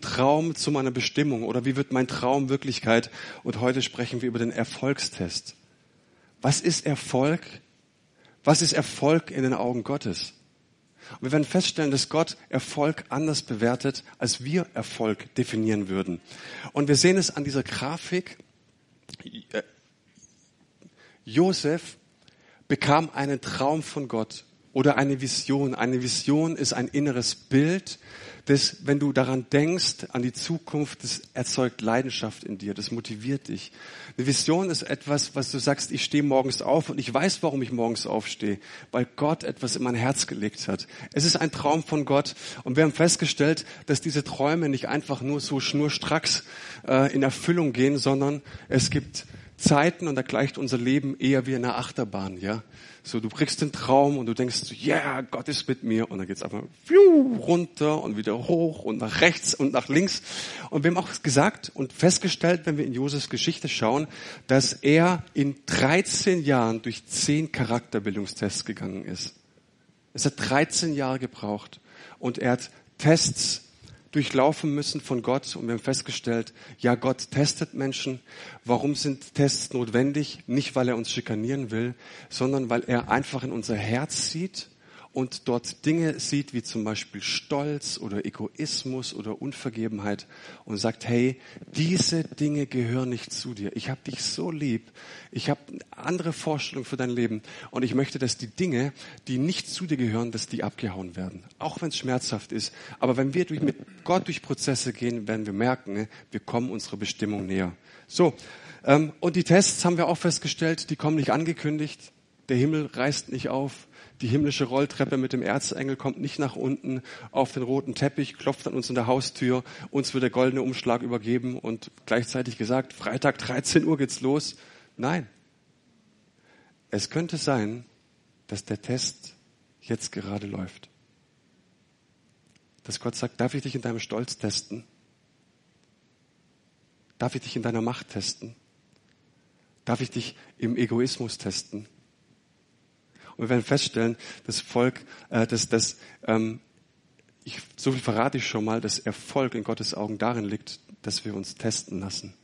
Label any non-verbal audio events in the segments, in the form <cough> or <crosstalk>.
Traum zu meiner Bestimmung oder wie wird mein Traum Wirklichkeit? Und heute sprechen wir über den Erfolgstest. Was ist Erfolg? Was ist Erfolg in den Augen Gottes? Und wir werden feststellen, dass Gott Erfolg anders bewertet, als wir Erfolg definieren würden. Und wir sehen es an dieser Grafik. Josef bekam einen Traum von Gott oder eine Vision. Eine Vision ist ein inneres Bild, das, wenn du daran denkst, an die Zukunft, das erzeugt Leidenschaft in dir, das motiviert dich. Eine Vision ist etwas, was du sagst, ich stehe morgens auf und ich weiß, warum ich morgens aufstehe, weil Gott etwas in mein Herz gelegt hat. Es ist ein Traum von Gott und wir haben festgestellt, dass diese Träume nicht einfach nur so schnurstracks äh, in Erfüllung gehen, sondern es gibt Zeiten und da gleicht unser Leben eher wie eine Achterbahn, ja. So, du kriegst den Traum und du denkst, ja, yeah, Gott ist mit mir. Und dann geht's einfach runter und wieder hoch und nach rechts und nach links. Und wir haben auch gesagt und festgestellt, wenn wir in Josefs Geschichte schauen, dass er in 13 Jahren durch 10 Charakterbildungstests gegangen ist. Es hat 13 Jahre gebraucht. Und er hat Tests durchlaufen müssen von Gott und wir haben festgestellt, ja, Gott testet Menschen. Warum sind Tests notwendig? Nicht, weil er uns schikanieren will, sondern weil er einfach in unser Herz sieht und dort Dinge sieht, wie zum Beispiel Stolz oder Egoismus oder Unvergebenheit und sagt, hey, diese Dinge gehören nicht zu dir. Ich habe dich so lieb. Ich habe andere Vorstellungen für dein Leben und ich möchte, dass die Dinge, die nicht zu dir gehören, dass die abgehauen werden. Auch wenn es schmerzhaft ist. Aber wenn wir durch, mit Gott durch Prozesse gehen, werden wir merken, wir kommen unserer Bestimmung näher. So, ähm, und die Tests haben wir auch festgestellt, die kommen nicht angekündigt. Der Himmel reißt nicht auf. Die himmlische Rolltreppe mit dem Erzengel kommt nicht nach unten auf den roten Teppich, klopft an uns in der Haustür, uns wird der goldene Umschlag übergeben und gleichzeitig gesagt, Freitag 13 Uhr geht's los. Nein. Es könnte sein, dass der Test jetzt gerade läuft. Dass Gott sagt, darf ich dich in deinem Stolz testen? Darf ich dich in deiner Macht testen? Darf ich dich im Egoismus testen? Und wir werden feststellen, das Volk, äh, dass das, ähm, ich, so viel verrate ich schon mal, dass Erfolg in Gottes Augen darin liegt, dass wir uns testen lassen.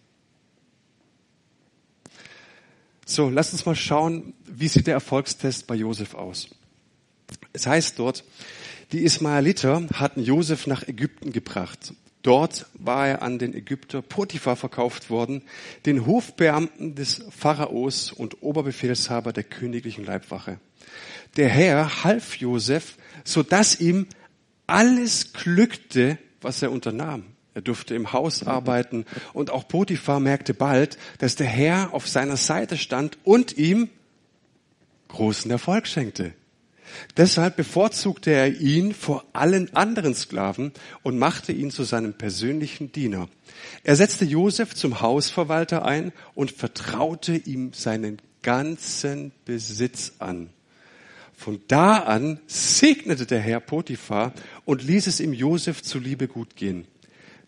So, lasst uns mal schauen, wie sieht der Erfolgstest bei Josef aus. Es heißt dort, die Ismaeliter hatten Josef nach Ägypten gebracht. Dort war er an den Ägypter Potiphar verkauft worden, den Hofbeamten des Pharaos und Oberbefehlshaber der königlichen Leibwache. Der Herr half Josef, so dass ihm alles glückte, was er unternahm. Er durfte im Haus arbeiten und auch Potiphar merkte bald, dass der Herr auf seiner Seite stand und ihm großen Erfolg schenkte. Deshalb bevorzugte er ihn vor allen anderen Sklaven und machte ihn zu seinem persönlichen Diener. Er setzte Josef zum Hausverwalter ein und vertraute ihm seinen ganzen Besitz an. Von da an segnete der Herr Potiphar und ließ es ihm Josef zuliebe gut gehen.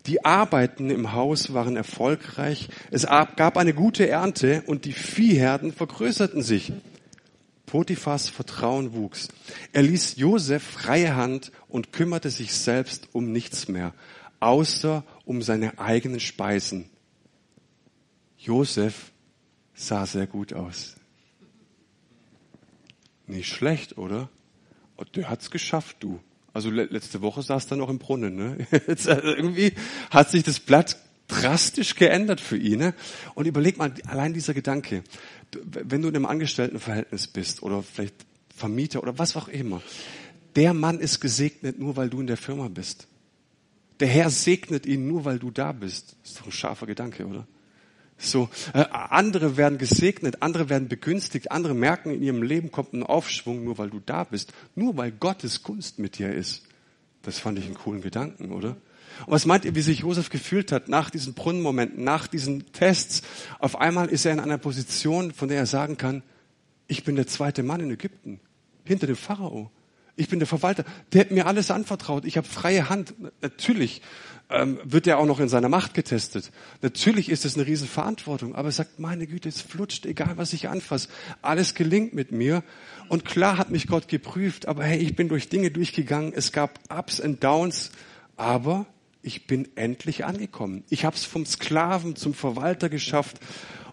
Die Arbeiten im Haus waren erfolgreich, es gab eine gute Ernte und die Viehherden vergrößerten sich. Potiphas Vertrauen wuchs. Er ließ Josef freie Hand und kümmerte sich selbst um nichts mehr, außer um seine eigenen Speisen. Josef sah sehr gut aus. Nicht schlecht, oder? Oh, der hat's geschafft, du. Also letzte Woche saß er noch im Brunnen. Ne? <laughs> Jetzt, also irgendwie hat sich das Blatt drastisch geändert für ihn. Ne? Und überleg mal, allein dieser Gedanke, wenn du in einem Angestelltenverhältnis bist oder vielleicht Vermieter oder was auch immer, der Mann ist gesegnet nur, weil du in der Firma bist. Der Herr segnet ihn nur, weil du da bist. Ist doch ein scharfer Gedanke, oder? So, äh, andere werden gesegnet, andere werden begünstigt, andere merken in ihrem Leben kommt ein Aufschwung, nur weil du da bist, nur weil Gottes Gunst mit dir ist. Das fand ich einen coolen Gedanken, oder? Und was meint ihr, wie sich Josef gefühlt hat nach diesen Brunnenmomenten, nach diesen Tests? Auf einmal ist er in einer Position, von der er sagen kann, ich bin der zweite Mann in Ägypten, hinter dem Pharao. Ich bin der Verwalter. Der hat mir alles anvertraut. Ich habe freie Hand. Natürlich ähm, wird er auch noch in seiner Macht getestet. Natürlich ist es eine Riesenverantwortung. Aber er sagt, meine Güte, es flutscht, egal was ich anfasse. Alles gelingt mit mir. Und klar hat mich Gott geprüft. Aber hey, ich bin durch Dinge durchgegangen. Es gab Ups und Downs. Aber ich bin endlich angekommen. Ich habe es vom Sklaven zum Verwalter geschafft.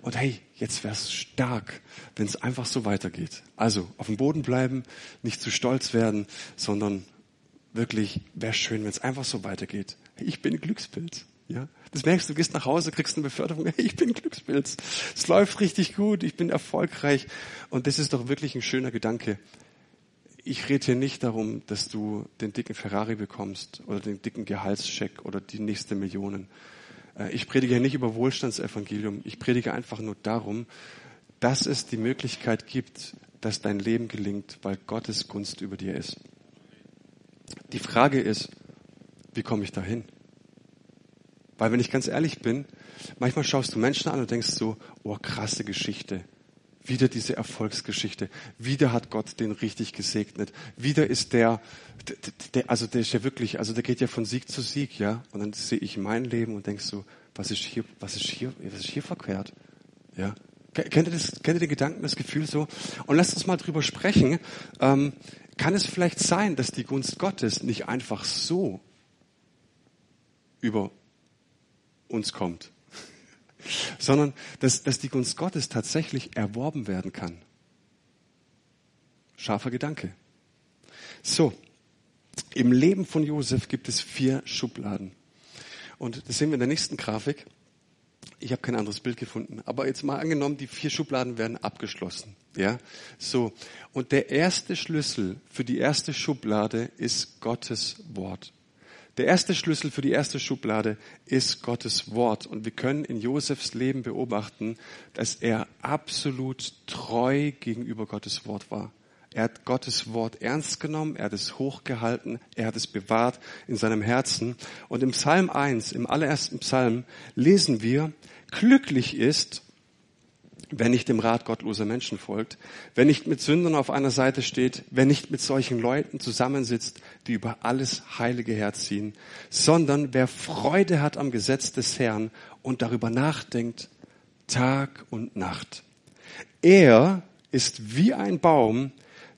Und hey, jetzt wär's stark, wenn es einfach so weitergeht. Also auf dem Boden bleiben, nicht zu stolz werden, sondern wirklich wäre schön, wenn es einfach so weitergeht. Ich bin Glückspilz. Ja, das merkst du, gehst nach Hause, kriegst eine Beförderung. Hey, ich bin Glückspilz. Es läuft richtig gut. Ich bin erfolgreich. Und das ist doch wirklich ein schöner Gedanke ich rede hier nicht darum, dass du den dicken Ferrari bekommst oder den dicken Gehaltscheck oder die nächste Millionen. Äh, ich predige hier nicht über Wohlstandsevangelium. Ich predige einfach nur darum, dass es die Möglichkeit gibt, dass dein Leben gelingt, weil Gottes Gunst über dir ist. Die Frage ist, wie komme ich dahin? Weil wenn ich ganz ehrlich bin, manchmal schaust du Menschen an und denkst so, oh krasse Geschichte. Wieder diese Erfolgsgeschichte. Wieder hat Gott den richtig gesegnet. Wieder ist der, der, also der ist ja wirklich, also der geht ja von Sieg zu Sieg, ja. Und dann sehe ich mein Leben und denk so, was ist hier, was ist hier, was ist hier verkehrt? Ja. Kennt ihr das, kennt ihr den Gedanken, das Gefühl so? Und lasst uns mal drüber sprechen. Ähm, kann es vielleicht sein, dass die Gunst Gottes nicht einfach so über uns kommt? Sondern dass, dass die Gunst Gottes tatsächlich erworben werden kann. Scharfer Gedanke. So, im Leben von Josef gibt es vier Schubladen. Und das sehen wir in der nächsten Grafik. Ich habe kein anderes Bild gefunden. Aber jetzt mal angenommen, die vier Schubladen werden abgeschlossen. Ja, so. Und der erste Schlüssel für die erste Schublade ist Gottes Wort. Der erste Schlüssel für die erste Schublade ist Gottes Wort. Und wir können in Josefs Leben beobachten, dass er absolut treu gegenüber Gottes Wort war. Er hat Gottes Wort ernst genommen, er hat es hochgehalten, er hat es bewahrt in seinem Herzen. Und im Psalm 1, im allerersten Psalm, lesen wir, glücklich ist, wer nicht dem Rat gottloser Menschen folgt, wer nicht mit Sündern auf einer Seite steht, wer nicht mit solchen Leuten zusammensitzt, die über alles Heilige herziehen, sondern wer Freude hat am Gesetz des Herrn und darüber nachdenkt, Tag und Nacht. Er ist wie ein Baum,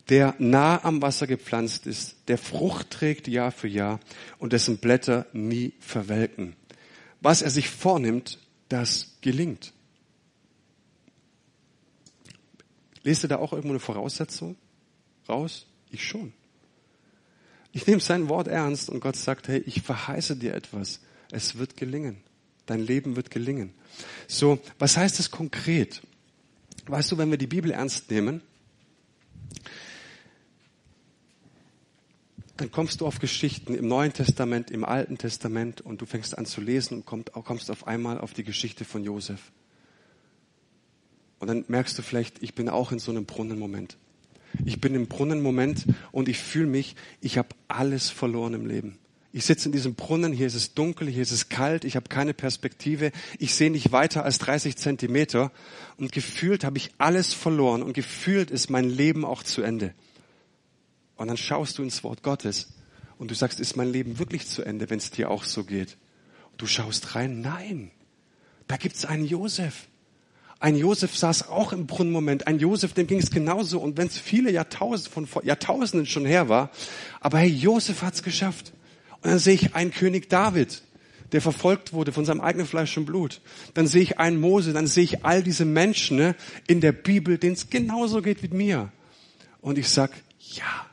der nah am Wasser gepflanzt ist, der Frucht trägt Jahr für Jahr und dessen Blätter nie verwelken. Was er sich vornimmt, das gelingt. Lest ihr da auch irgendwo eine Voraussetzung raus? Ich schon. Ich nehme sein Wort ernst und Gott sagt, hey, ich verheiße dir etwas. Es wird gelingen. Dein Leben wird gelingen. So, was heißt das konkret? Weißt du, wenn wir die Bibel ernst nehmen, dann kommst du auf Geschichten im Neuen Testament, im Alten Testament und du fängst an zu lesen und kommst auf einmal auf die Geschichte von Josef. Und dann merkst du vielleicht, ich bin auch in so einem Brunnenmoment. Ich bin im Brunnenmoment und ich fühle mich, ich habe alles verloren im Leben. Ich sitze in diesem Brunnen, hier ist es dunkel, hier ist es kalt, ich habe keine Perspektive, ich sehe nicht weiter als 30 Zentimeter und gefühlt habe ich alles verloren und gefühlt ist mein Leben auch zu Ende. Und dann schaust du ins Wort Gottes und du sagst, ist mein Leben wirklich zu Ende, wenn es dir auch so geht? Du schaust rein, nein, da gibt's einen Josef. Ein Josef saß auch im Brunnenmoment. Ein Josef, dem ging es genauso. Und wenn es viele Jahrtausende von Jahrtausenden schon her war, aber hey, Josef hat's geschafft. Und dann sehe ich einen König David, der verfolgt wurde von seinem eigenen Fleisch und Blut. Dann sehe ich einen Mose, dann sehe ich all diese Menschen ne, in der Bibel, denen es genauso geht wie mir. Und ich sag, ja,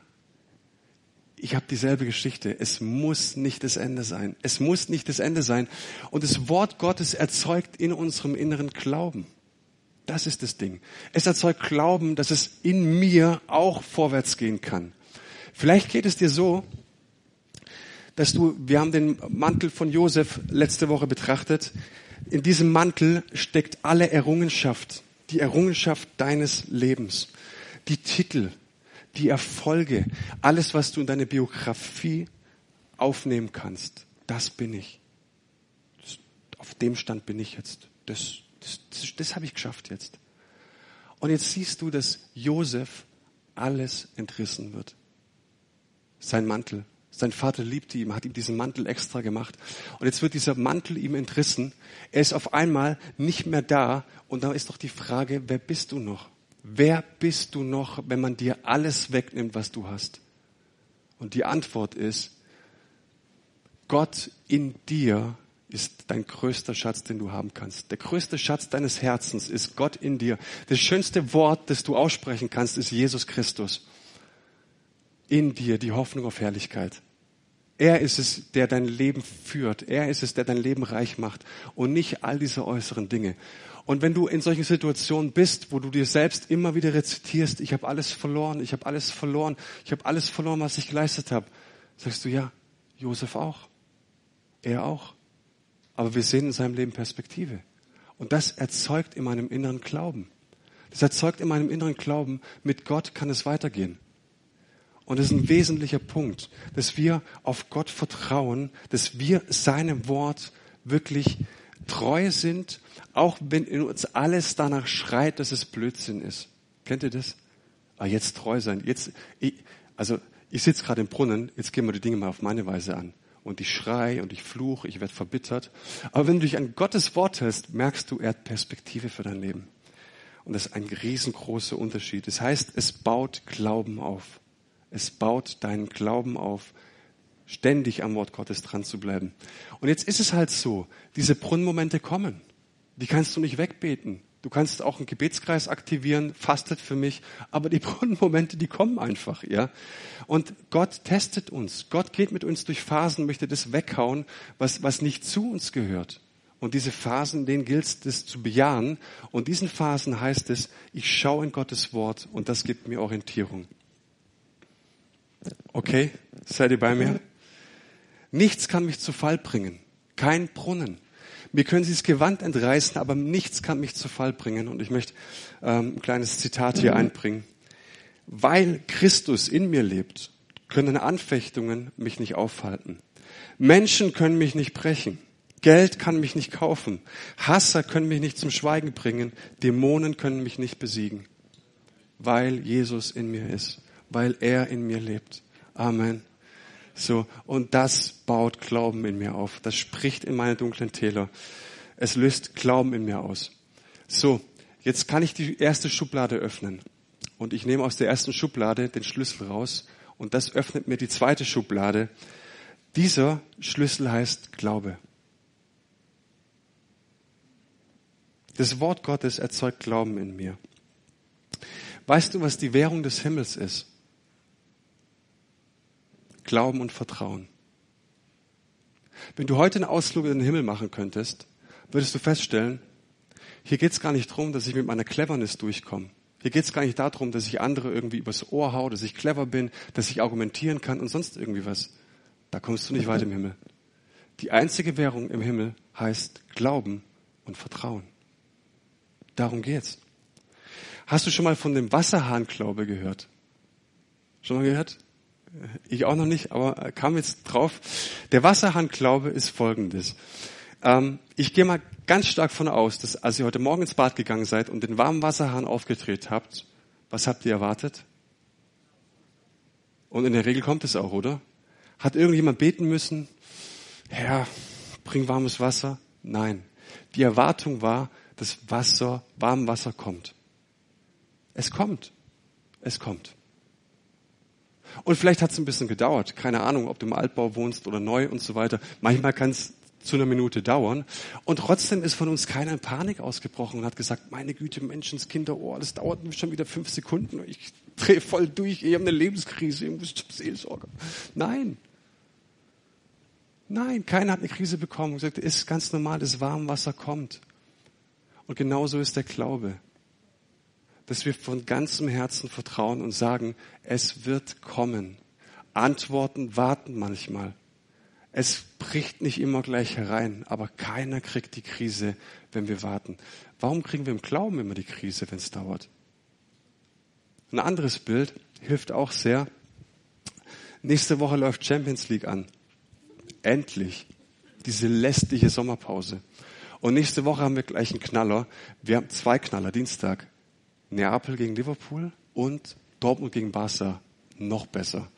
ich habe dieselbe Geschichte. Es muss nicht das Ende sein. Es muss nicht das Ende sein. Und das Wort Gottes erzeugt in unserem Inneren Glauben. Das ist das Ding. Es erzeugt Glauben, dass es in mir auch vorwärts gehen kann. Vielleicht geht es dir so, dass du, wir haben den Mantel von Josef letzte Woche betrachtet. In diesem Mantel steckt alle Errungenschaft, die Errungenschaft deines Lebens, die Titel, die Erfolge, alles, was du in deine Biografie aufnehmen kannst. Das bin ich. Auf dem Stand bin ich jetzt. Das, das, das, das habe ich geschafft jetzt. Und jetzt siehst du, dass Josef alles entrissen wird. Sein Mantel. Sein Vater liebte ihn, hat ihm diesen Mantel extra gemacht. Und jetzt wird dieser Mantel ihm entrissen. Er ist auf einmal nicht mehr da. Und da ist doch die Frage, wer bist du noch? Wer bist du noch, wenn man dir alles wegnimmt, was du hast? Und die Antwort ist, Gott in dir ist dein größter Schatz, den du haben kannst. Der größte Schatz deines Herzens ist Gott in dir. Das schönste Wort, das du aussprechen kannst, ist Jesus Christus. In dir die Hoffnung auf Herrlichkeit. Er ist es, der dein Leben führt. Er ist es, der dein Leben reich macht und nicht all diese äußeren Dinge. Und wenn du in solchen Situationen bist, wo du dir selbst immer wieder rezitierst, ich habe alles verloren, ich habe alles verloren, ich habe alles verloren, was ich geleistet habe, sagst du ja, Josef auch. Er auch. Aber wir sehen in seinem Leben Perspektive. Und das erzeugt in meinem inneren Glauben. Das erzeugt in meinem inneren Glauben, mit Gott kann es weitergehen. Und das ist ein wesentlicher Punkt, dass wir auf Gott vertrauen, dass wir seinem Wort wirklich treu sind, auch wenn in uns alles danach schreit, dass es Blödsinn ist. Kennt ihr das? Ah, jetzt treu sein. Jetzt, ich, also ich sitze gerade im Brunnen, jetzt gehen wir die Dinge mal auf meine Weise an. Und ich schrei und ich fluche, ich werde verbittert. Aber wenn du dich an Gottes Wort hältst, merkst du, er hat Perspektive für dein Leben. Und das ist ein riesengroßer Unterschied. Das heißt, es baut Glauben auf. Es baut deinen Glauben auf, ständig am Wort Gottes dran zu bleiben. Und jetzt ist es halt so, diese Brunnenmomente kommen. Die kannst du nicht wegbeten. Du kannst auch einen Gebetskreis aktivieren, fastet für mich, aber die <laughs> Brunnenmomente, die kommen einfach, ja. Und Gott testet uns. Gott geht mit uns durch Phasen, möchte das weghauen, was, was nicht zu uns gehört. Und diese Phasen, denen gilt es, das zu bejahen. Und diesen Phasen heißt es, ich schaue in Gottes Wort und das gibt mir Orientierung. Okay, seid ihr bei mir? Nichts kann mich zu Fall bringen. Kein Brunnen. Mir können Sie das Gewand entreißen, aber nichts kann mich zu Fall bringen. Und ich möchte ähm, ein kleines Zitat hier einbringen. Weil Christus in mir lebt, können Anfechtungen mich nicht aufhalten. Menschen können mich nicht brechen. Geld kann mich nicht kaufen. Hasser können mich nicht zum Schweigen bringen. Dämonen können mich nicht besiegen. Weil Jesus in mir ist. Weil er in mir lebt. Amen. So, und das baut Glauben in mir auf. Das spricht in meine dunklen Täler. Es löst Glauben in mir aus. So, jetzt kann ich die erste Schublade öffnen. Und ich nehme aus der ersten Schublade den Schlüssel raus. Und das öffnet mir die zweite Schublade. Dieser Schlüssel heißt Glaube. Das Wort Gottes erzeugt Glauben in mir. Weißt du, was die Währung des Himmels ist? Glauben und Vertrauen. Wenn du heute einen Ausflug in den Himmel machen könntest, würdest du feststellen, hier geht es gar nicht darum, dass ich mit meiner Cleverness durchkomme. Hier geht es gar nicht darum, dass ich andere irgendwie übers Ohr hau, dass ich clever bin, dass ich argumentieren kann und sonst irgendwie was. Da kommst du nicht weit im Himmel. Die einzige Währung im Himmel heißt Glauben und Vertrauen. Darum geht's. Hast du schon mal von dem Wasserhahnglaube gehört? Schon mal gehört? Ich auch noch nicht, aber kam jetzt drauf. Der Wasserhandglaube ist folgendes. Ähm, ich gehe mal ganz stark von aus, dass als ihr heute Morgen ins Bad gegangen seid und den warmen Wasserhahn aufgedreht habt, was habt ihr erwartet? Und in der Regel kommt es auch, oder? Hat irgendjemand beten müssen? Herr, bring warmes Wasser? Nein. Die Erwartung war, dass Wasser, warmes Wasser kommt. Es kommt. Es kommt. Und vielleicht hat es ein bisschen gedauert. Keine Ahnung, ob du im Altbau wohnst oder neu und so weiter. Manchmal kann es zu einer Minute dauern. Und trotzdem ist von uns keiner in Panik ausgebrochen und hat gesagt, meine Güte, Menschenskinder, oh, das dauert schon wieder fünf Sekunden. Ich drehe voll durch, ich habe eine Lebenskrise, ich muss zum Seelsorger. Nein. Nein, keiner hat eine Krise bekommen und gesagt, es ist ganz normal, das warme Wasser kommt. Und genauso ist der Glaube dass wir von ganzem Herzen vertrauen und sagen, es wird kommen. Antworten warten manchmal. Es bricht nicht immer gleich herein, aber keiner kriegt die Krise, wenn wir warten. Warum kriegen wir im Glauben immer die Krise, wenn es dauert? Ein anderes Bild hilft auch sehr. Nächste Woche läuft Champions League an. Endlich. Diese lästige Sommerpause. Und nächste Woche haben wir gleich einen Knaller. Wir haben zwei Knaller, Dienstag. Neapel gegen Liverpool und Dortmund gegen Barca. Noch besser.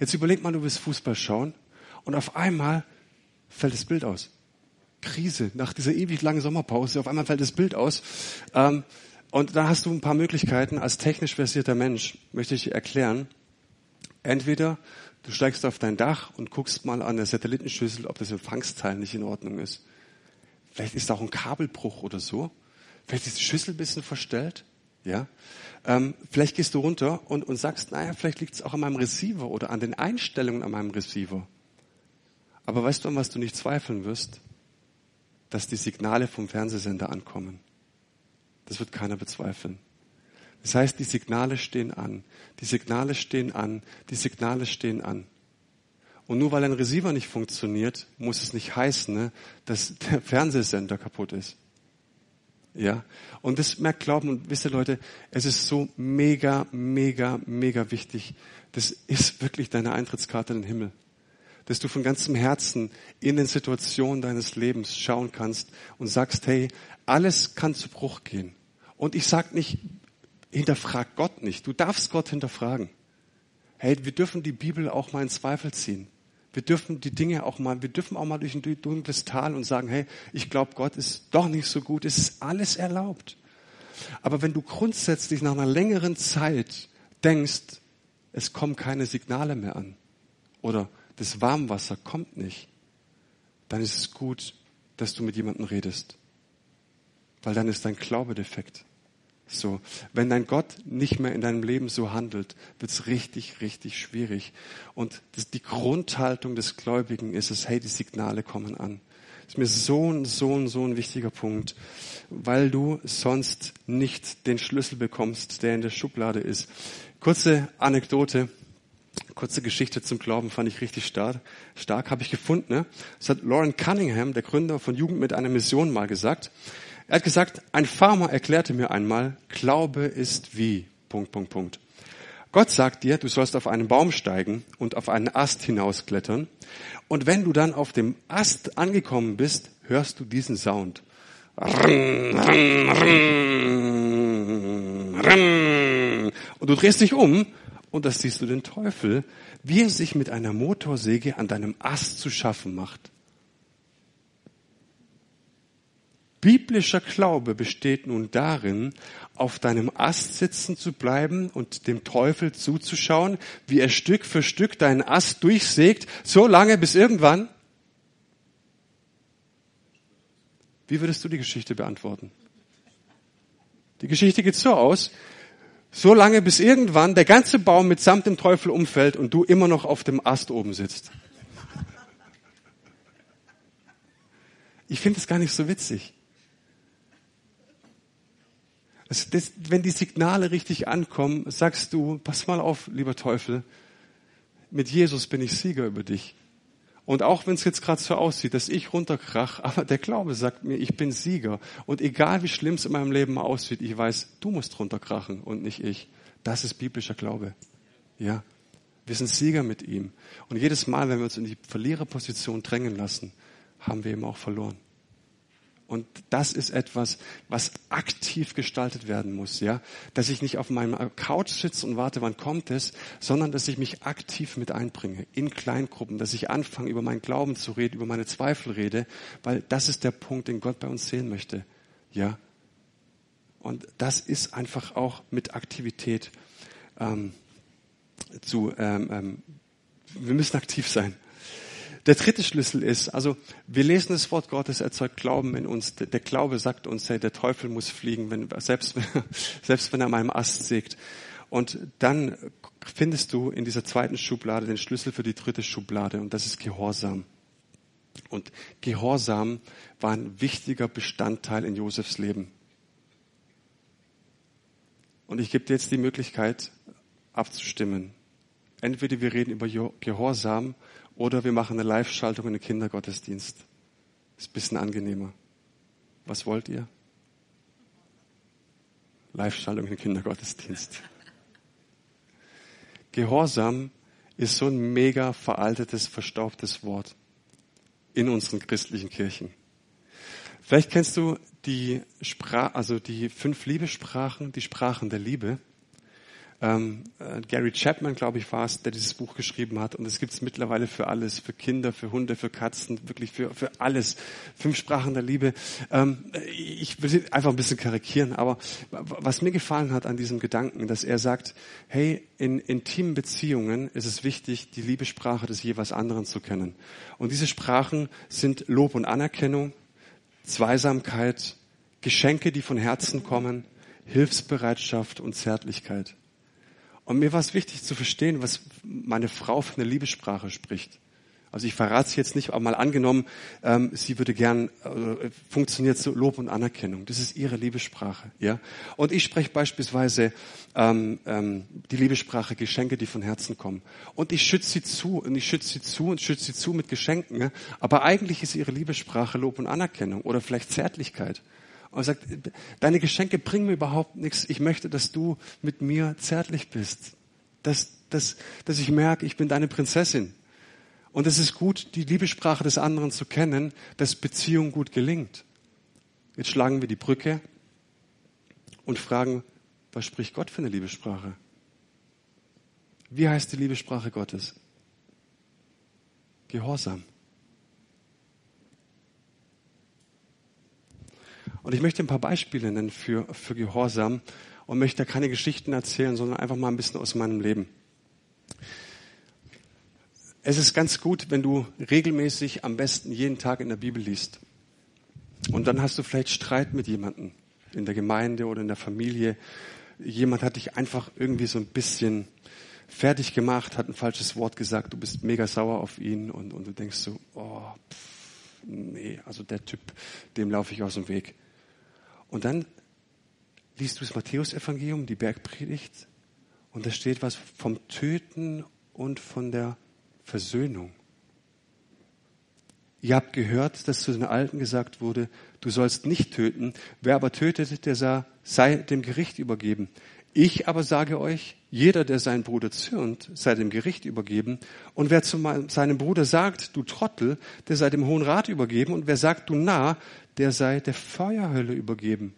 Jetzt überleg mal, du willst Fußball schauen und auf einmal fällt das Bild aus. Krise, nach dieser ewig langen Sommerpause, auf einmal fällt das Bild aus. Ähm, und da hast du ein paar Möglichkeiten. Als technisch versierter Mensch möchte ich erklären, entweder Du steigst auf dein Dach und guckst mal an der Satellitenschüssel, ob das Empfangsteil nicht in Ordnung ist. Vielleicht ist auch ein Kabelbruch oder so. Vielleicht ist die Schüssel ein bisschen verstellt. Ja, ähm, vielleicht gehst du runter und, und sagst, naja, vielleicht liegt es auch an meinem Receiver oder an den Einstellungen an meinem Receiver. Aber weißt du, an was du nicht zweifeln wirst? Dass die Signale vom Fernsehsender ankommen. Das wird keiner bezweifeln. Das heißt, die Signale stehen an, die Signale stehen an, die Signale stehen an. Und nur weil ein Receiver nicht funktioniert, muss es nicht heißen, ne, dass der Fernsehsender kaputt ist. Ja. Und das merkt Glauben. Und wisst ihr Leute, es ist so mega, mega, mega wichtig. Das ist wirklich deine Eintrittskarte in den Himmel. Dass du von ganzem Herzen in den Situationen deines Lebens schauen kannst und sagst, hey, alles kann zu Bruch gehen. Und ich sag nicht, hinterfrag Gott nicht. Du darfst Gott hinterfragen. Hey, wir dürfen die Bibel auch mal in Zweifel ziehen. Wir dürfen die Dinge auch mal, wir dürfen auch mal durch ein dunkles Tal und sagen, hey, ich glaube, Gott ist doch nicht so gut. Es ist alles erlaubt. Aber wenn du grundsätzlich nach einer längeren Zeit denkst, es kommen keine Signale mehr an oder das Warmwasser kommt nicht, dann ist es gut, dass du mit jemandem redest. Weil dann ist dein Glaube defekt. So, wenn dein Gott nicht mehr in deinem Leben so handelt, wird's richtig, richtig schwierig. Und das, die Grundhaltung des Gläubigen ist es, hey, die Signale kommen an. Das ist mir so ein, so ein, so ein wichtiger Punkt, weil du sonst nicht den Schlüssel bekommst, der in der Schublade ist. Kurze Anekdote, kurze Geschichte zum Glauben fand ich richtig stark. Stark habe ich gefunden. Ne? Das hat Lauren Cunningham, der Gründer von Jugend mit einer Mission, mal gesagt. Er hat gesagt, ein Farmer erklärte mir einmal, Glaube ist wie, Punkt, Punkt, Punkt. Gott sagt dir, du sollst auf einen Baum steigen und auf einen Ast hinausklettern. Und wenn du dann auf dem Ast angekommen bist, hörst du diesen Sound. Und du drehst dich um und da siehst du den Teufel, wie er sich mit einer Motorsäge an deinem Ast zu schaffen macht. Biblischer Glaube besteht nun darin, auf deinem Ast sitzen zu bleiben und dem Teufel zuzuschauen, wie er Stück für Stück deinen Ast durchsägt, so lange bis irgendwann. Wie würdest du die Geschichte beantworten? Die Geschichte geht so aus, so lange bis irgendwann der ganze Baum mitsamt dem Teufel umfällt und du immer noch auf dem Ast oben sitzt. Ich finde es gar nicht so witzig. Das, das, wenn die Signale richtig ankommen, sagst du, pass mal auf, lieber Teufel, mit Jesus bin ich Sieger über dich. Und auch wenn es jetzt gerade so aussieht, dass ich runterkrach, <laughs> aber der Glaube sagt mir, ich bin Sieger. Und egal wie schlimm es in meinem Leben aussieht, ich weiß, du musst runterkrachen und nicht ich. Das ist biblischer Glaube. Ja. Wir sind Sieger mit ihm. Und jedes Mal, wenn wir uns in die Verliererposition drängen lassen, haben wir ihm auch verloren. Und das ist etwas, was aktiv gestaltet werden muss, ja. Dass ich nicht auf meinem Couch sitze und warte, wann kommt es, sondern dass ich mich aktiv mit einbringe, in Kleingruppen, dass ich anfange, über meinen Glauben zu reden, über meine Zweifel rede, weil das ist der Punkt, den Gott bei uns sehen möchte, ja. Und das ist einfach auch mit Aktivität ähm, zu, ähm, ähm, wir müssen aktiv sein. Der dritte Schlüssel ist, also wir lesen das Wort Gottes, erzeugt Glauben in uns. Der Glaube sagt uns, hey, der Teufel muss fliegen, wenn, selbst, <laughs> selbst wenn er an meinem Ast sägt. Und dann findest du in dieser zweiten Schublade den Schlüssel für die dritte Schublade und das ist Gehorsam. Und Gehorsam war ein wichtiger Bestandteil in Josefs Leben. Und ich gebe dir jetzt die Möglichkeit abzustimmen. Entweder wir reden über Gehorsam oder wir machen eine Live-Schaltung in den Kindergottesdienst. Ist ein bisschen angenehmer. Was wollt ihr? Live-Schaltung in den Kindergottesdienst. Gehorsam ist so ein mega veraltetes, verstaubtes Wort in unseren christlichen Kirchen. Vielleicht kennst du die Sprach, also die fünf Liebesprachen, die Sprachen der Liebe. Ähm, äh, Gary Chapman, glaube ich, war es, der dieses Buch geschrieben hat. Und es gibt es mittlerweile für alles, für Kinder, für Hunde, für Katzen, wirklich für, für alles. Fünf Sprachen der Liebe. Ähm, ich will einfach ein bisschen karikieren, aber was mir gefallen hat an diesem Gedanken, dass er sagt, hey, in intimen Beziehungen ist es wichtig, die Liebesprache des jeweils anderen zu kennen. Und diese Sprachen sind Lob und Anerkennung, Zweisamkeit, Geschenke, die von Herzen kommen, Hilfsbereitschaft und Zärtlichkeit. Und mir war es wichtig zu verstehen, was meine Frau für eine Liebessprache spricht. Also ich verrate es jetzt nicht, aber mal angenommen, ähm, sie würde gern, äh, funktioniert so Lob und Anerkennung. Das ist ihre Liebessprache, ja. Und ich spreche beispielsweise ähm, ähm, die Liebessprache Geschenke, die von Herzen kommen. Und ich schütze sie zu und ich schütze sie zu und schütze sie zu mit Geschenken. Ja? Aber eigentlich ist ihre Liebessprache Lob und Anerkennung oder vielleicht Zärtlichkeit. Und sagt, deine Geschenke bringen mir überhaupt nichts. Ich möchte, dass du mit mir zärtlich bist. Dass, dass, dass ich merke, ich bin deine Prinzessin. Und es ist gut, die Liebessprache des anderen zu kennen, dass Beziehung gut gelingt. Jetzt schlagen wir die Brücke und fragen, was spricht Gott für eine Liebessprache? Wie heißt die Liebessprache Gottes? Gehorsam. Und ich möchte ein paar Beispiele nennen für, für Gehorsam und möchte da keine Geschichten erzählen, sondern einfach mal ein bisschen aus meinem Leben. Es ist ganz gut, wenn du regelmäßig am besten jeden Tag in der Bibel liest. Und dann hast du vielleicht Streit mit jemandem in der Gemeinde oder in der Familie. Jemand hat dich einfach irgendwie so ein bisschen fertig gemacht, hat ein falsches Wort gesagt, du bist mega sauer auf ihn und, und du denkst so, oh, pff, nee, also der Typ, dem laufe ich aus dem Weg. Und dann liest du das Matthäusevangelium, die Bergpredigt, und da steht was vom Töten und von der Versöhnung. Ihr habt gehört, dass zu den Alten gesagt wurde, du sollst nicht töten. Wer aber tötet, der sei dem Gericht übergeben. Ich aber sage euch, jeder, der seinen Bruder zürnt, sei dem Gericht übergeben. Und wer zu seinem Bruder sagt, du Trottel, der sei dem Hohen Rat übergeben. Und wer sagt, du Narr, der sei der Feuerhölle übergeben.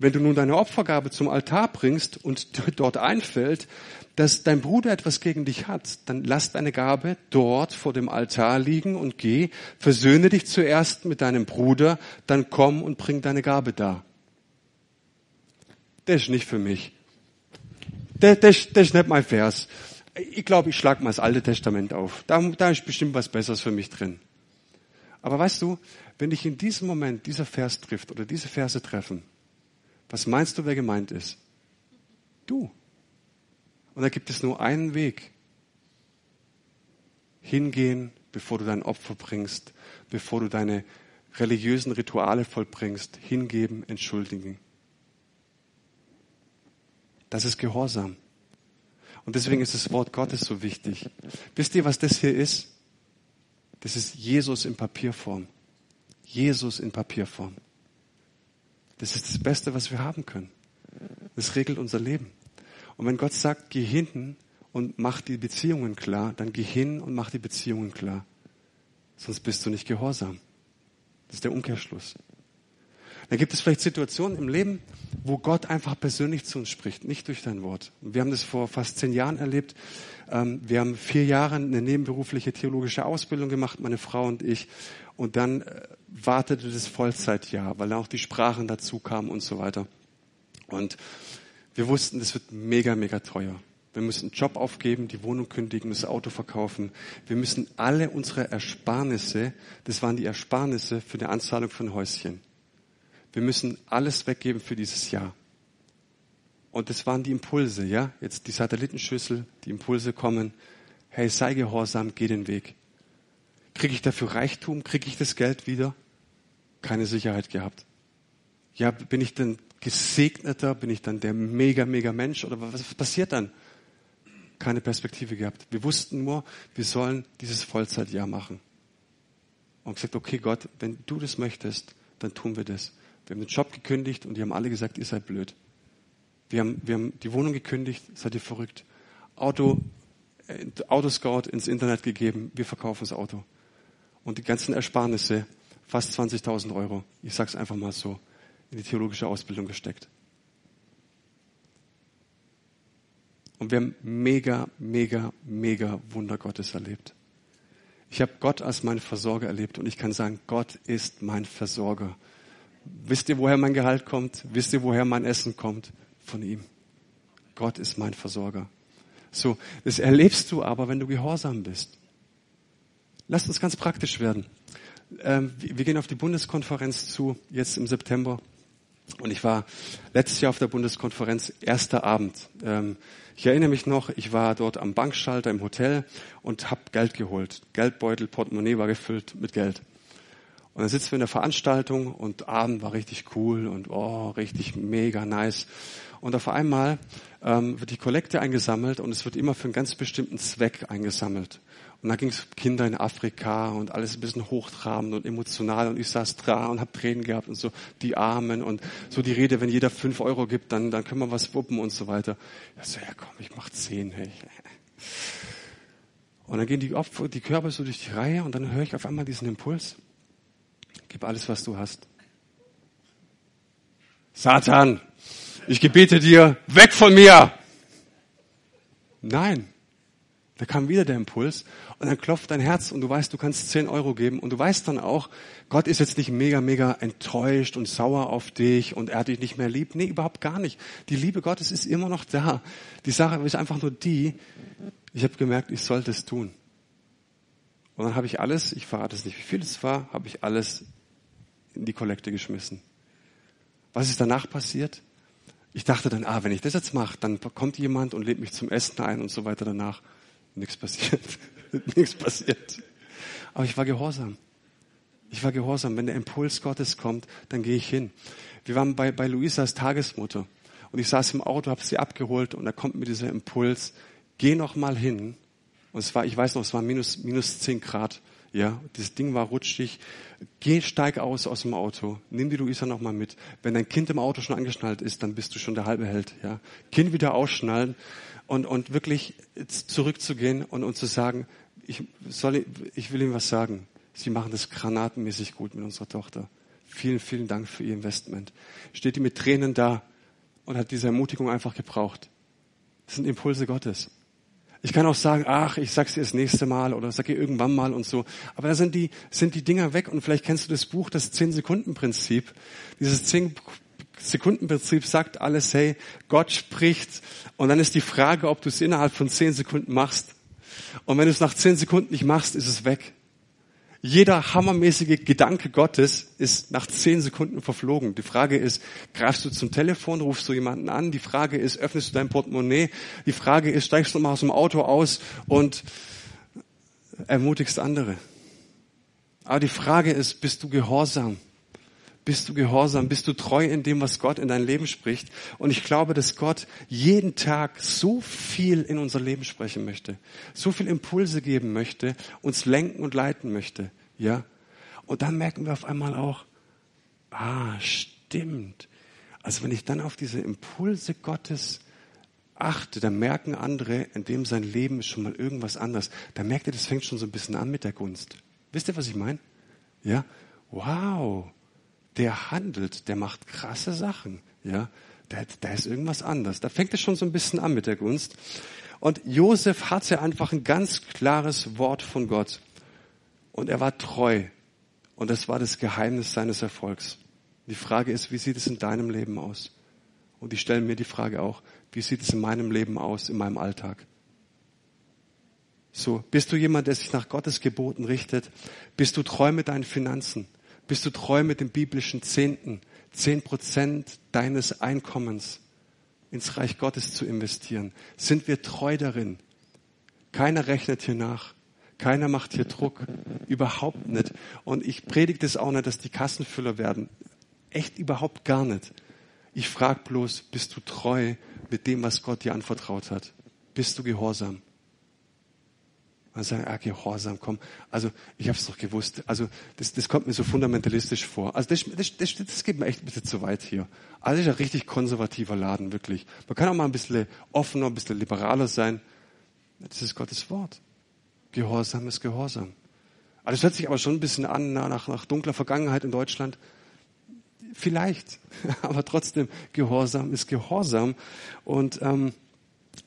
Wenn du nun deine Opfergabe zum Altar bringst und dort einfällt, dass dein Bruder etwas gegen dich hat, dann lass deine Gabe dort vor dem Altar liegen und geh, versöhne dich zuerst mit deinem Bruder, dann komm und bring deine Gabe da. Das ist nicht für mich. Das, das, das ist nicht mein Vers. Ich glaube, ich schlage mal das Alte Testament auf. Da, da ist bestimmt was Besseres für mich drin. Aber weißt du, wenn dich in diesem Moment dieser Vers trifft oder diese Verse treffen, was meinst du, wer gemeint ist? Du. Und da gibt es nur einen Weg. Hingehen, bevor du dein Opfer bringst, bevor du deine religiösen Rituale vollbringst, hingeben, entschuldigen. Das ist Gehorsam. Und deswegen ist das Wort Gottes so wichtig. Wisst ihr, was das hier ist? Das ist Jesus in Papierform. Jesus in Papierform. Das ist das Beste, was wir haben können. Das regelt unser Leben. Und wenn Gott sagt, geh hinten und mach die Beziehungen klar, dann geh hin und mach die Beziehungen klar. Sonst bist du nicht gehorsam. Das ist der Umkehrschluss. Dann gibt es vielleicht Situationen im Leben, wo Gott einfach persönlich zu uns spricht, nicht durch dein Wort. Wir haben das vor fast zehn Jahren erlebt. Ähm, wir haben vier Jahre eine nebenberufliche theologische Ausbildung gemacht, meine Frau und ich. Und dann äh, wartete das Vollzeitjahr, weil dann auch die Sprachen dazu kamen und so weiter. Und wir wussten, das wird mega, mega teuer. Wir müssen einen Job aufgeben, die Wohnung kündigen, das Auto verkaufen. Wir müssen alle unsere Ersparnisse, das waren die Ersparnisse für die Anzahlung von Häuschen. Wir müssen alles weggeben für dieses Jahr. Und das waren die Impulse, ja? Jetzt die Satellitenschüssel, die Impulse kommen. Hey, sei gehorsam, geh den Weg. Kriege ich dafür Reichtum? Kriege ich das Geld wieder? Keine Sicherheit gehabt. Ja, bin ich dann gesegneter? Bin ich dann der mega, mega Mensch? Oder was passiert dann? Keine Perspektive gehabt. Wir wussten nur, wir sollen dieses Vollzeitjahr machen. Und gesagt, okay Gott, wenn du das möchtest, dann tun wir das. Wir haben den Job gekündigt und die haben alle gesagt, ihr seid blöd. Wir haben, wir haben die Wohnung gekündigt, seid ihr verrückt. Auto, äh, Autoscout ins Internet gegeben, wir verkaufen das Auto. Und die ganzen Ersparnisse, fast 20.000 Euro, ich sag's einfach mal so, in die theologische Ausbildung gesteckt. Und wir haben mega, mega, mega Wunder Gottes erlebt. Ich habe Gott als meinen Versorger erlebt und ich kann sagen, Gott ist mein Versorger. Wisst ihr, woher mein Gehalt kommt? Wisst ihr, woher mein Essen kommt? Von ihm. Gott ist mein Versorger. So, das erlebst du aber, wenn du gehorsam bist. Lass uns ganz praktisch werden. Ähm, wir gehen auf die Bundeskonferenz zu, jetzt im September. Und ich war letztes Jahr auf der Bundeskonferenz, erster Abend. Ähm, ich erinnere mich noch, ich war dort am Bankschalter im Hotel und habe Geld geholt. Geldbeutel, Portemonnaie war gefüllt mit Geld. Und dann sitzen wir in der Veranstaltung und Abend war richtig cool und oh, richtig mega nice. Und auf einmal ähm, wird die Kollekte eingesammelt und es wird immer für einen ganz bestimmten Zweck eingesammelt. Und da ging es Kinder in Afrika und alles ein bisschen hochtrabend und emotional und ich saß da und habe Tränen gehabt und so die Armen und so die Rede, wenn jeder fünf Euro gibt, dann, dann können wir was wuppen und so weiter. Ja, so, ja komm, ich mach zehn. Hey. Und dann gehen die, Opfer, die Körper so durch die Reihe und dann höre ich auf einmal diesen Impuls. Gib alles, was du hast. Satan, ich gebete dir, weg von mir! Nein, da kam wieder der Impuls und dann klopft dein Herz und du weißt, du kannst 10 Euro geben und du weißt dann auch, Gott ist jetzt nicht mega, mega enttäuscht und sauer auf dich und er hat dich nicht mehr lieb. Nee, überhaupt gar nicht. Die Liebe Gottes ist immer noch da. Die Sache ist einfach nur die, ich habe gemerkt, ich sollte es tun. Und dann habe ich alles, ich verrate es nicht, wie viel es war, habe ich alles in die Kollekte geschmissen. Was ist danach passiert? Ich dachte dann, ah, wenn ich das jetzt mache, dann kommt jemand und lädt mich zum Essen ein und so weiter danach. Nichts passiert. <laughs> Nichts passiert. Aber ich war gehorsam. Ich war gehorsam. Wenn der Impuls Gottes kommt, dann gehe ich hin. Wir waren bei, bei Luisas Tagesmutter und ich saß im Auto, habe sie abgeholt und da kommt mir dieser Impuls, geh noch mal hin. Und es war, ich weiß noch, es war minus, minus zehn Grad. Ja, das Ding war rutschig. Geh, steig aus aus dem Auto. Nimm die Luisa noch mal mit. Wenn dein Kind im Auto schon angeschnallt ist, dann bist du schon der halbe Held. Ja, Kind wieder ausschnallen und, und wirklich zurückzugehen und, und zu sagen, ich, soll, ich will ihm was sagen. Sie machen das granatenmäßig gut mit unserer Tochter. Vielen, vielen Dank für Ihr Investment. Steht die mit Tränen da und hat diese Ermutigung einfach gebraucht. Das sind Impulse Gottes. Ich kann auch sagen, ach, ich sag's dir das nächste Mal oder sag dir irgendwann mal und so. Aber da sind die, sind die Dinger weg und vielleicht kennst du das Buch, das Zehn-Sekunden-Prinzip. Dieses Zehn Sekundenprinzip sagt alles, hey, Gott spricht. Und dann ist die Frage, ob du es innerhalb von zehn Sekunden machst. Und wenn du es nach zehn Sekunden nicht machst, ist es weg. Jeder hammermäßige Gedanke Gottes ist nach zehn Sekunden verflogen. Die Frage ist, greifst du zum Telefon, rufst du jemanden an? Die Frage ist, öffnest du dein Portemonnaie? Die Frage ist, steigst du mal aus dem Auto aus und ermutigst andere? Aber die Frage ist, bist du gehorsam? Bist du gehorsam? Bist du treu in dem, was Gott in dein Leben spricht? Und ich glaube, dass Gott jeden Tag so viel in unser Leben sprechen möchte, so viel Impulse geben möchte, uns lenken und leiten möchte. Ja? Und dann merken wir auf einmal auch, ah, stimmt. Also wenn ich dann auf diese Impulse Gottes achte, dann merken andere, in dem sein Leben ist schon mal irgendwas anders. Da merkt ihr, das fängt schon so ein bisschen an mit der Gunst. Wisst ihr, was ich meine? Ja? Wow der handelt, der macht krasse Sachen, ja. Da, da ist irgendwas anders. Da fängt es schon so ein bisschen an mit der Gunst. Und Josef hatte einfach ein ganz klares Wort von Gott. Und er war treu. Und das war das Geheimnis seines Erfolgs. Die Frage ist, wie sieht es in deinem Leben aus? Und ich stelle mir die Frage auch, wie sieht es in meinem Leben aus, in meinem Alltag? So, bist du jemand, der sich nach Gottes Geboten richtet? Bist du treu mit deinen Finanzen? Bist du treu mit dem biblischen Zehnten? Zehn Prozent deines Einkommens ins Reich Gottes zu investieren. Sind wir treu darin? Keiner rechnet hier nach. Keiner macht hier Druck. Überhaupt nicht. Und ich predige das auch nicht, dass die Kassenfüller werden. Echt überhaupt gar nicht. Ich frage bloß, bist du treu mit dem, was Gott dir anvertraut hat? Bist du gehorsam? Man sagt, ah, Gehorsam, komm. Also ich habe es doch gewusst. Also das, das kommt mir so fundamentalistisch vor. Also das, das, das, das geht mir echt ein bisschen zu weit hier. Also das ist ein richtig konservativer Laden, wirklich. Man kann auch mal ein bisschen offener, ein bisschen liberaler sein. Das ist Gottes Wort. Gehorsam ist Gehorsam. Also es hört sich aber schon ein bisschen an nach, nach dunkler Vergangenheit in Deutschland. Vielleicht, <laughs> aber trotzdem, Gehorsam ist Gehorsam. Und ähm,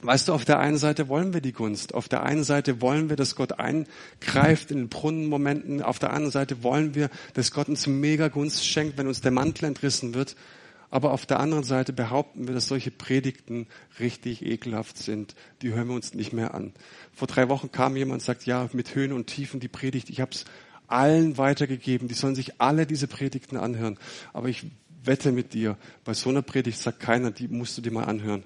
Weißt du, auf der einen Seite wollen wir die Gunst, auf der einen Seite wollen wir, dass Gott eingreift in den Brunnenmomenten, auf der anderen Seite wollen wir, dass Gott uns mega Gunst schenkt, wenn uns der Mantel entrissen wird. Aber auf der anderen Seite behaupten wir, dass solche Predigten richtig ekelhaft sind. Die hören wir uns nicht mehr an. Vor drei Wochen kam jemand und sagt, ja, mit Höhen und Tiefen die Predigt, ich habe es allen weitergegeben. Die sollen sich alle diese Predigten anhören. Aber ich wette mit dir, bei so einer Predigt sagt keiner, die musst du dir mal anhören.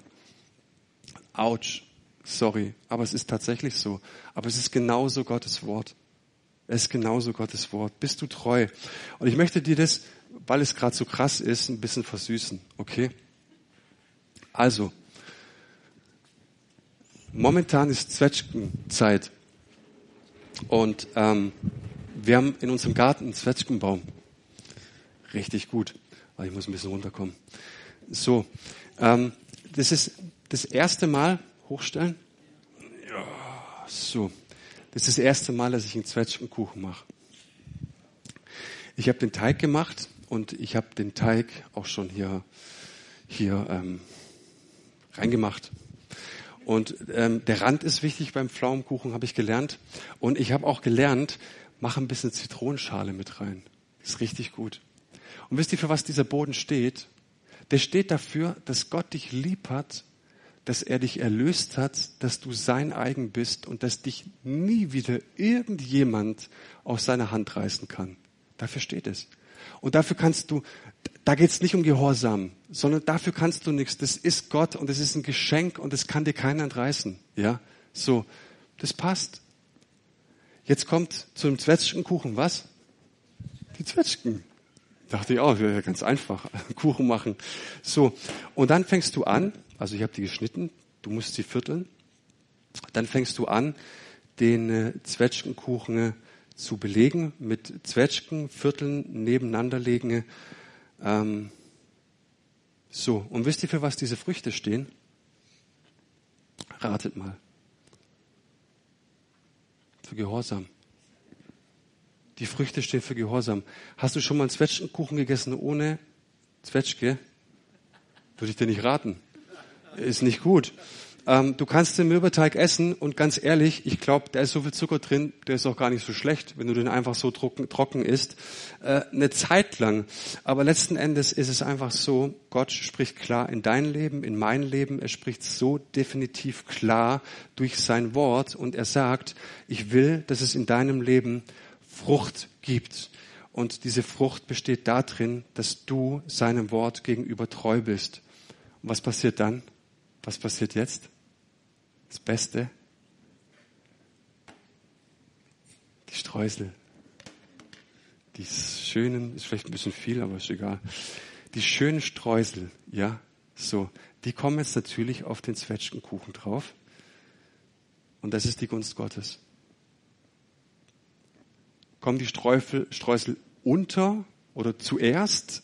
Autsch, sorry, aber es ist tatsächlich so. Aber es ist genauso Gottes Wort. Es ist genauso Gottes Wort. Bist du treu? Und ich möchte dir das weil es gerade so krass ist, ein bisschen versüßen. Okay? Also, momentan ist Zwetschgenzeit. Und ähm, wir haben in unserem Garten einen Zwetschgenbaum. Richtig gut. Aber ich muss ein bisschen runterkommen. So, ähm, das ist das erste Mal, hochstellen. Ja, so. Das ist das erste Mal, dass ich einen Zwetschgenkuchen mache. Ich habe den Teig gemacht und ich habe den Teig auch schon hier, hier ähm, reingemacht. Und ähm, der Rand ist wichtig beim Pflaumenkuchen, habe ich gelernt. Und ich habe auch gelernt, mach ein bisschen Zitronenschale mit rein. ist richtig gut. Und wisst ihr, für was dieser Boden steht? Der steht dafür, dass Gott dich lieb hat, dass er dich erlöst hat, dass du sein eigen bist und dass dich nie wieder irgendjemand aus seiner Hand reißen kann. Dafür steht es. Und dafür kannst du, da geht es nicht um Gehorsam, sondern dafür kannst du nichts. Das ist Gott und es ist ein Geschenk und das kann dir keiner entreißen. Ja, so, das passt. Jetzt kommt zum Zwetschgenkuchen was? Die Zwetschgen. Dachte ich auch, wäre ganz einfach, <laughs> Kuchen machen. So, und dann fängst du an, also ich habe die geschnitten, du musst sie vierteln. Dann fängst du an, den äh, Zwetschgenkuchen zu belegen mit Zwetschgen, Vierteln nebeneinander legen. Ähm, so, und wisst ihr, für was diese Früchte stehen? Ratet mal. Für Gehorsam. Die Früchte stehen für Gehorsam. Hast du schon mal einen Zwetschgenkuchen gegessen ohne Zwetschge? Würde ich dir nicht raten. Ist nicht gut. Ähm, du kannst den Mürbeteig essen und ganz ehrlich, ich glaube, da ist so viel Zucker drin, der ist auch gar nicht so schlecht, wenn du den einfach so trocken, trocken isst. Äh, eine Zeit lang. Aber letzten Endes ist es einfach so, Gott spricht klar in dein Leben, in mein Leben. Er spricht so definitiv klar durch sein Wort und er sagt, ich will, dass es in deinem Leben Frucht gibt. Und diese Frucht besteht darin, dass du seinem Wort gegenüber treu bist. Und was passiert dann? Was passiert jetzt? Das Beste? Die Streusel. Die schönen, ist vielleicht ein bisschen viel, aber ist egal. Die schönen Streusel, ja, so, die kommen jetzt natürlich auf den Zwetschgenkuchen drauf. Und das ist die Gunst Gottes. Kommen die Streufel, Streusel unter oder zuerst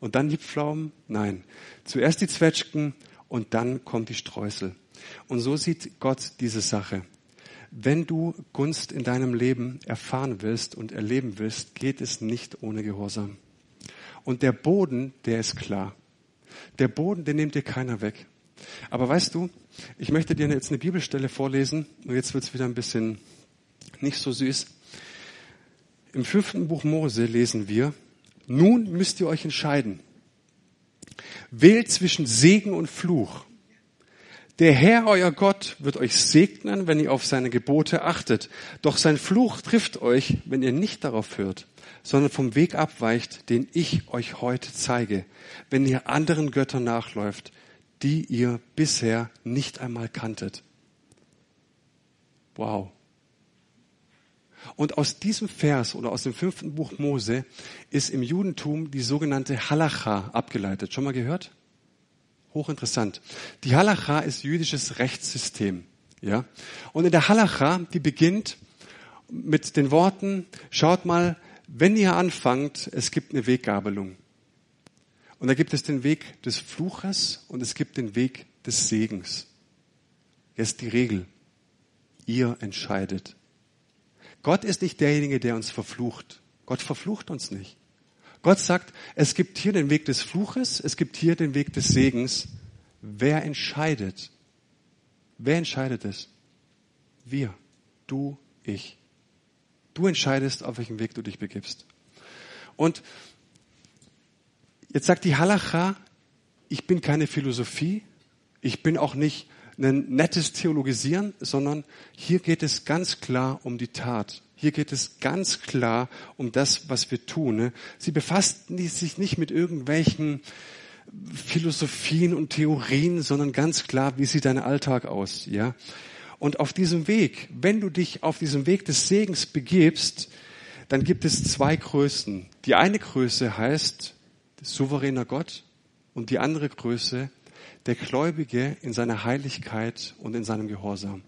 und dann die Pflaumen? Nein. Zuerst die Zwetschgen und dann kommt die Streusel. Und so sieht Gott diese Sache. Wenn du Gunst in deinem Leben erfahren willst und erleben willst, geht es nicht ohne Gehorsam. Und der Boden, der ist klar. Der Boden, den nimmt dir keiner weg. Aber weißt du, ich möchte dir jetzt eine Bibelstelle vorlesen und jetzt wird es wieder ein bisschen nicht so süß. Im fünften Buch Mose lesen wir, nun müsst ihr euch entscheiden. Wählt zwischen Segen und Fluch. Der Herr, euer Gott, wird euch segnen, wenn ihr auf seine Gebote achtet. Doch sein Fluch trifft euch, wenn ihr nicht darauf hört, sondern vom Weg abweicht, den ich euch heute zeige, wenn ihr anderen Göttern nachläuft, die ihr bisher nicht einmal kanntet. Wow. Und aus diesem Vers oder aus dem fünften Buch Mose ist im Judentum die sogenannte Halacha abgeleitet. Schon mal gehört? Hochinteressant. Die Halacha ist jüdisches Rechtssystem. Ja? Und in der Halacha, die beginnt mit den Worten, schaut mal, wenn ihr anfangt, es gibt eine Weggabelung. Und da gibt es den Weg des Fluches und es gibt den Weg des Segens. Jetzt die Regel. Ihr entscheidet. Gott ist nicht derjenige, der uns verflucht. Gott verflucht uns nicht. Gott sagt, es gibt hier den Weg des Fluches, es gibt hier den Weg des Segens. Wer entscheidet? Wer entscheidet es? Wir. Du, ich. Du entscheidest, auf welchen Weg du dich begibst. Und jetzt sagt die Halacha, ich bin keine Philosophie, ich bin auch nicht ein nettes Theologisieren, sondern hier geht es ganz klar um die Tat. Hier geht es ganz klar um das, was wir tun. Ne? Sie befassten sich nicht mit irgendwelchen Philosophien und Theorien, sondern ganz klar, wie sieht dein Alltag aus, ja? Und auf diesem Weg, wenn du dich auf diesem Weg des Segens begibst, dann gibt es zwei Größen. Die eine Größe heißt souveräner Gott und die andere Größe der Gläubige in seiner Heiligkeit und in seinem Gehorsam.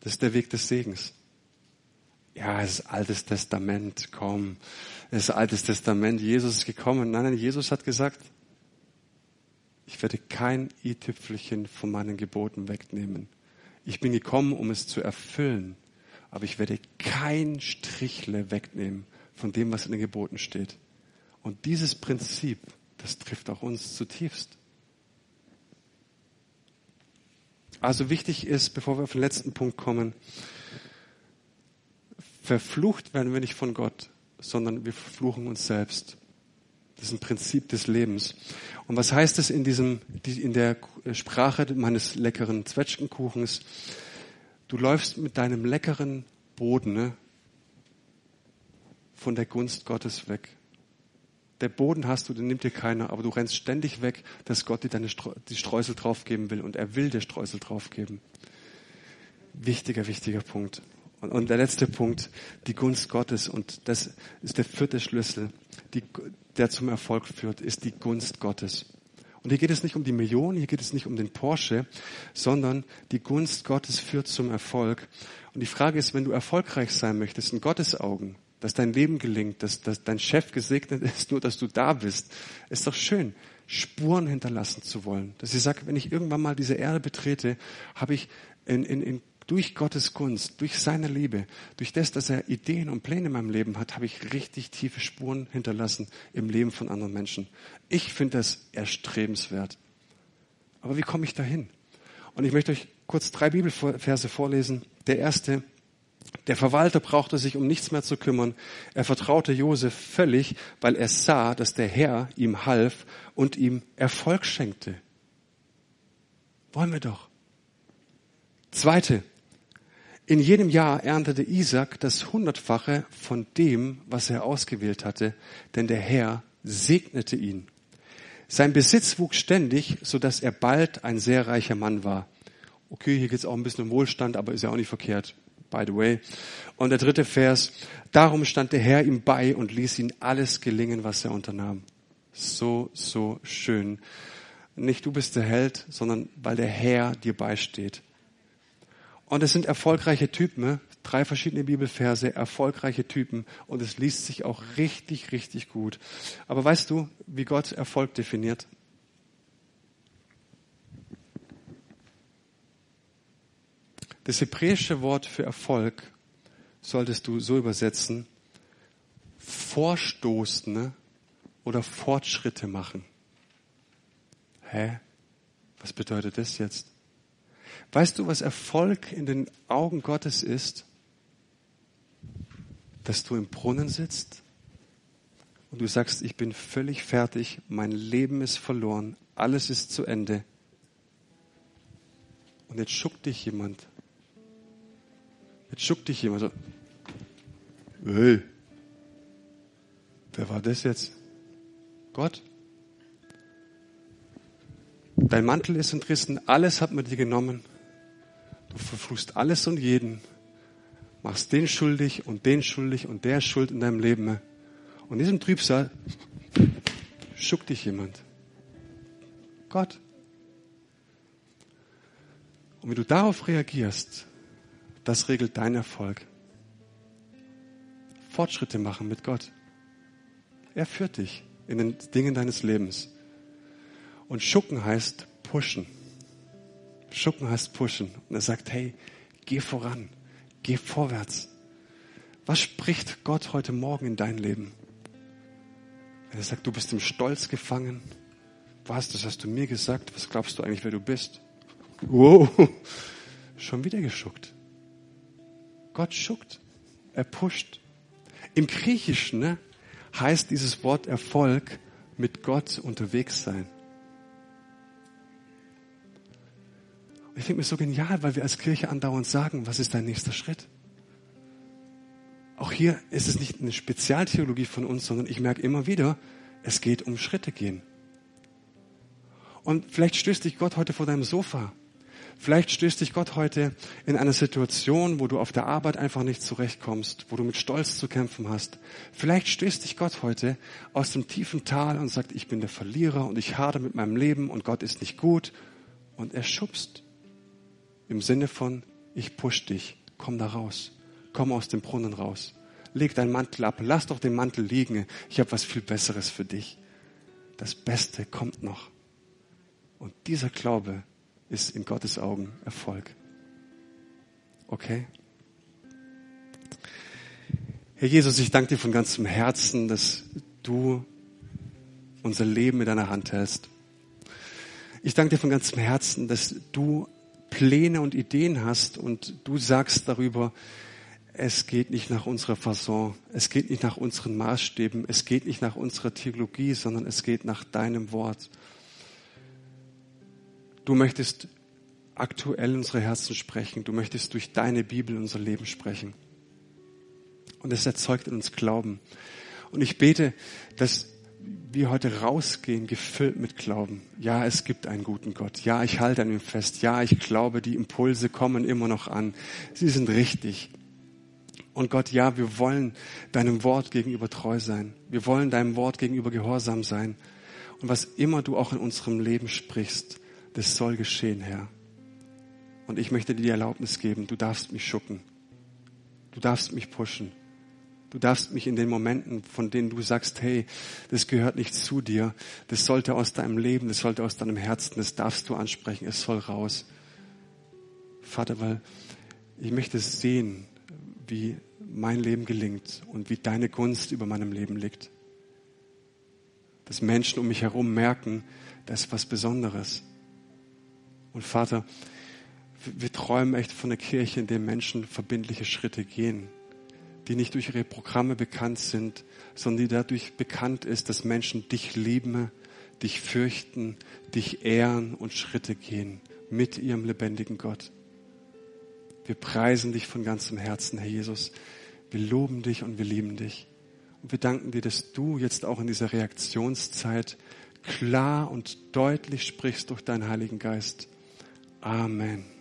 Das ist der Weg des Segens. Ja, es ist altes Testament, komm. Es ist altes Testament, Jesus ist gekommen. Nein, nein, Jesus hat gesagt, ich werde kein i-Tüpfelchen von meinen Geboten wegnehmen. Ich bin gekommen, um es zu erfüllen, aber ich werde kein Strichle wegnehmen von dem, was in den Geboten steht. Und dieses Prinzip, das trifft auch uns zutiefst. Also wichtig ist, bevor wir auf den letzten Punkt kommen, verflucht werden wir nicht von Gott, sondern wir verfluchen uns selbst. Das ist ein Prinzip des Lebens. Und was heißt es in diesem, in der Sprache meines leckeren Zwetschgenkuchens? Du läufst mit deinem leckeren Boden ne, von der Gunst Gottes weg. Der Boden hast du, den nimmt dir keiner, aber du rennst ständig weg, dass Gott dir deine die Streusel draufgeben will und er will dir Streusel draufgeben. Wichtiger, wichtiger Punkt. Und, und der letzte Punkt, die Gunst Gottes und das ist der vierte Schlüssel, die, der zum Erfolg führt, ist die Gunst Gottes. Und hier geht es nicht um die Millionen, hier geht es nicht um den Porsche, sondern die Gunst Gottes führt zum Erfolg. Und die Frage ist, wenn du erfolgreich sein möchtest in Gottes Augen, dass dein Leben gelingt, dass, dass dein Chef gesegnet <laughs> ist, nur dass du da bist. Ist doch schön, Spuren hinterlassen zu wollen. Dass ich sage, wenn ich irgendwann mal diese Erde betrete, habe ich in, in, in, durch Gottes Gunst, durch seine Liebe, durch das, dass er Ideen und Pläne in meinem Leben hat, habe ich richtig tiefe Spuren hinterlassen im Leben von anderen Menschen. Ich finde das erstrebenswert. Aber wie komme ich dahin? Und ich möchte euch kurz drei Bibelverse vorlesen. Der erste, der Verwalter brauchte sich um nichts mehr zu kümmern. Er vertraute Josef völlig, weil er sah, dass der Herr ihm half und ihm Erfolg schenkte. Wollen wir doch. Zweite. In jedem Jahr erntete Isaac das Hundertfache von dem, was er ausgewählt hatte, denn der Herr segnete ihn. Sein Besitz wuchs ständig, so dass er bald ein sehr reicher Mann war. Okay, hier geht es auch ein bisschen um Wohlstand, aber ist ja auch nicht verkehrt by the way. Und der dritte Vers, darum stand der Herr ihm bei und ließ ihn alles gelingen, was er unternahm. So, so schön. Nicht du bist der Held, sondern weil der Herr dir beisteht. Und es sind erfolgreiche Typen, ne? drei verschiedene Bibelverse, erfolgreiche Typen und es liest sich auch richtig, richtig gut. Aber weißt du, wie Gott Erfolg definiert? Das hebräische Wort für Erfolg solltest du so übersetzen, Vorstoßende oder Fortschritte machen. Hä? Was bedeutet das jetzt? Weißt du, was Erfolg in den Augen Gottes ist? Dass du im Brunnen sitzt und du sagst, ich bin völlig fertig, mein Leben ist verloren, alles ist zu Ende. Und jetzt schuckt dich jemand Jetzt schuckt dich jemand so. Hey, wer war das jetzt? Gott? Dein Mantel ist entrissen, alles hat man dir genommen. Du verfluchst alles und jeden, machst den schuldig und den schuldig und der Schuld in deinem Leben. Und in diesem Trübsal schuckt dich jemand. Gott. Und wenn du darauf reagierst, das regelt dein Erfolg. Fortschritte machen mit Gott. Er führt dich in den Dingen deines Lebens. Und schucken heißt pushen. Schucken heißt pushen. Und er sagt, hey, geh voran, geh vorwärts. Was spricht Gott heute Morgen in dein Leben? Er sagt, du bist im Stolz gefangen, Was, das hast du mir gesagt? Was glaubst du eigentlich, wer du bist? Wow, <laughs> schon wieder geschuckt. Gott schuckt. Er pusht. Im Griechischen ne, heißt dieses Wort Erfolg mit Gott unterwegs sein. Ich finde mir so genial, weil wir als Kirche andauernd sagen, was ist dein nächster Schritt? Auch hier ist es nicht eine Spezialtheologie von uns, sondern ich merke immer wieder, es geht um Schritte gehen. Und vielleicht stößt dich Gott heute vor deinem Sofa. Vielleicht stößt dich Gott heute in einer Situation, wo du auf der Arbeit einfach nicht zurechtkommst, wo du mit Stolz zu kämpfen hast. Vielleicht stößt dich Gott heute aus dem tiefen Tal und sagt, ich bin der Verlierer und ich hade mit meinem Leben und Gott ist nicht gut. Und er schubst. Im Sinne von, ich push dich, komm da raus, komm aus dem Brunnen raus. Leg deinen Mantel ab, lass doch den Mantel liegen, ich habe was viel Besseres für dich. Das Beste kommt noch. Und dieser Glaube ist in Gottes Augen Erfolg. Okay? Herr Jesus, ich danke dir von ganzem Herzen, dass du unser Leben in deiner Hand hältst. Ich danke dir von ganzem Herzen, dass du Pläne und Ideen hast und du sagst darüber, es geht nicht nach unserer Fasson, es geht nicht nach unseren Maßstäben, es geht nicht nach unserer Theologie, sondern es geht nach deinem Wort. Du möchtest aktuell unsere Herzen sprechen, du möchtest durch deine Bibel unser Leben sprechen. Und es erzeugt in uns Glauben. Und ich bete, dass wir heute rausgehen, gefüllt mit Glauben. Ja, es gibt einen guten Gott. Ja, ich halte an ihm fest. Ja, ich glaube, die Impulse kommen immer noch an. Sie sind richtig. Und Gott, ja, wir wollen deinem Wort gegenüber treu sein. Wir wollen deinem Wort gegenüber gehorsam sein. Und was immer du auch in unserem Leben sprichst, das soll geschehen, Herr. Und ich möchte dir die Erlaubnis geben, du darfst mich schucken. Du darfst mich pushen. Du darfst mich in den Momenten, von denen du sagst, hey, das gehört nicht zu dir, das sollte aus deinem Leben, das sollte aus deinem Herzen, das darfst du ansprechen, es soll raus. Vater, weil ich möchte sehen, wie mein Leben gelingt und wie deine Gunst über meinem Leben liegt. Dass Menschen um mich herum merken, das ist was Besonderes. Und Vater, wir träumen echt von einer Kirche, in der Menschen verbindliche Schritte gehen die nicht durch ihre Programme bekannt sind, sondern die dadurch bekannt ist, dass Menschen dich lieben, dich fürchten, dich ehren und Schritte gehen mit ihrem lebendigen Gott. Wir preisen dich von ganzem Herzen, Herr Jesus. Wir loben dich und wir lieben dich. Und wir danken dir, dass du jetzt auch in dieser Reaktionszeit klar und deutlich sprichst durch deinen Heiligen Geist. Amen.